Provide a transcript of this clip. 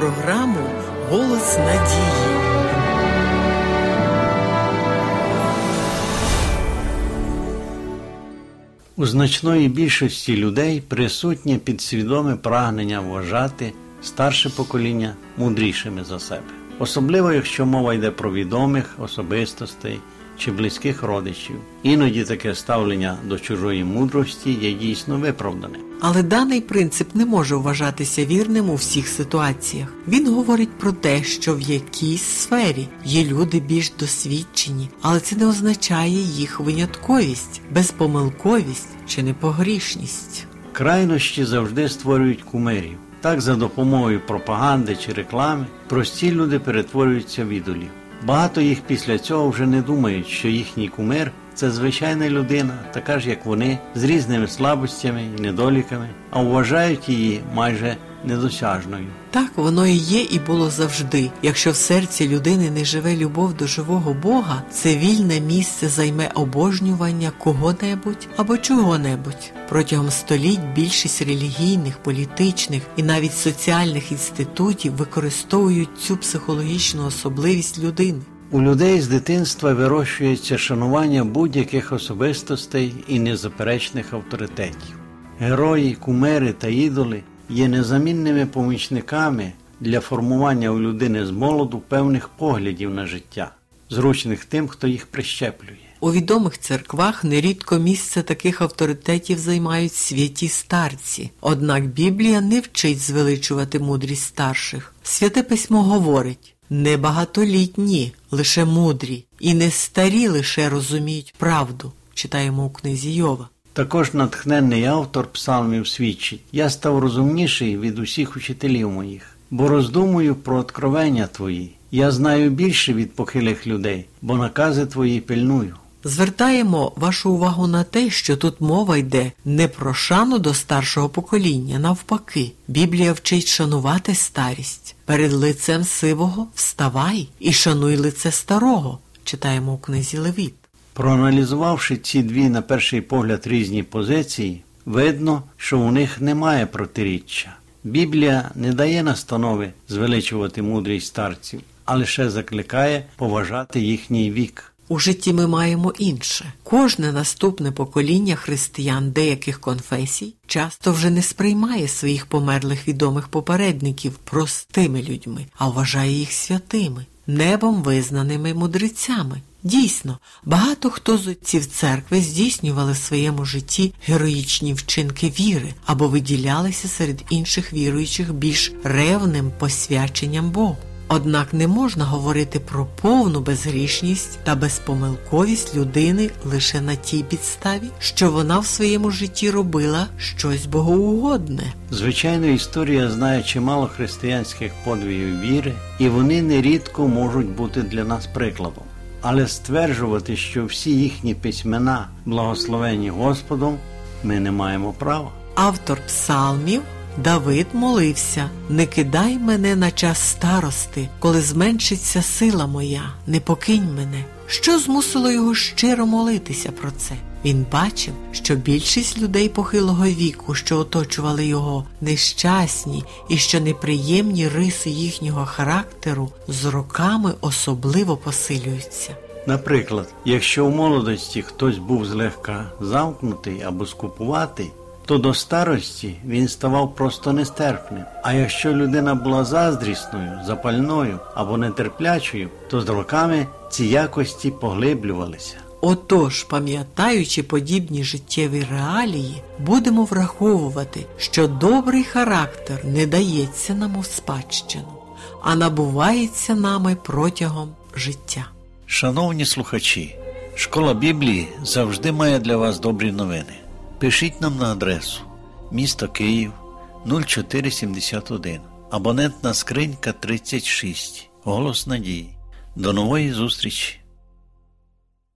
програму Голос надії. У значної більшості людей присутнє підсвідоме прагнення вважати старше покоління мудрішими за себе, особливо якщо мова йде про відомих особистостей чи близьких родичів. Іноді таке ставлення до чужої мудрості є дійсно виправданим. Але даний принцип не може вважатися вірним у всіх ситуаціях. Він говорить про те, що в якійсь сфері є люди більш досвідчені, але це не означає їх винятковість, безпомилковість чи непогрішність. Крайнощі завжди створюють кумирів. Так, за допомогою пропаганди чи реклами прості люди перетворюються в ідолів. Багато їх після цього вже не думають, що їхній кумир це звичайна людина, така ж як вони, з різними слабостями і недоліками, а вважають її майже недосяжною. Так воно і є, і було завжди. Якщо в серці людини не живе любов до живого Бога, це вільне місце займе обожнювання кого-небудь або чого-небудь. Протягом століть більшість релігійних, політичних і навіть соціальних інститутів використовують цю психологічну особливість людини. У людей з дитинства вирощується шанування будь-яких особистостей і незаперечних авторитетів. Герої, кумери та ідоли є незамінними помічниками для формування у людини з молоду певних поглядів на життя, зручних тим, хто їх прищеплює. У відомих церквах нерідко місце таких авторитетів займають святі старці. Однак Біблія не вчить звеличувати мудрість старших. Святе письмо говорить не багатолітні, лише мудрі, і не старі лише розуміють правду. Читаємо у книзі Йова. Також натхненний автор псалмів свідчить: я став розумніший від усіх учителів моїх, бо роздумую про откровення твої. Я знаю більше від похилих людей, бо накази твої пильную. Звертаємо вашу увагу на те, що тут мова йде не про шану до старшого покоління, навпаки, Біблія вчить шанувати старість. Перед лицем сивого вставай і шануй лице старого. Читаємо у книзі Левіт. Проаналізувавши ці дві, на перший погляд, різні позиції, видно, що у них немає протиріччя. Біблія не дає настанови звеличувати мудрість старців, а лише закликає поважати їхній вік. У житті ми маємо інше. Кожне наступне покоління християн деяких конфесій часто вже не сприймає своїх померлих відомих попередників простими людьми, а вважає їх святими, небом визнаними мудрецями. Дійсно, багато хто з отців церкви здійснювали в своєму житті героїчні вчинки віри або виділялися серед інших віруючих більш ревним посвяченням Богу. Однак не можна говорити про повну безгрішність та безпомилковість людини лише на тій підставі, що вона в своєму житті робила щось богоугодне. Звичайно, історія знає чимало християнських подвігів віри, і вони нерідко можуть бути для нас прикладом. Але стверджувати, що всі їхні письмена благословені Господом, ми не маємо права. Автор псалмів Давид молився не кидай мене на час старости, коли зменшиться сила моя, не покинь мене. Що змусило його щиро молитися про це? Він бачив, що більшість людей похилого віку, що оточували його, нещасні і що неприємні риси їхнього характеру з роками особливо посилюються. Наприклад, якщо в молодості хтось був злегка замкнутий або скупуватий, то до старості він ставав просто нестерпним. А якщо людина була заздрісною, запальною або нетерплячою, то з роками ці якості поглиблювалися. Отож, пам'ятаючи подібні життєві реалії, будемо враховувати, що добрий характер не дається нам у спадщину, а набувається нами протягом життя. Шановні слухачі, школа Біблії завжди має для вас добрі новини. Пишіть нам на адресу місто Київ 0471, абонентна скринька 36. Голос надії. До нової зустрічі!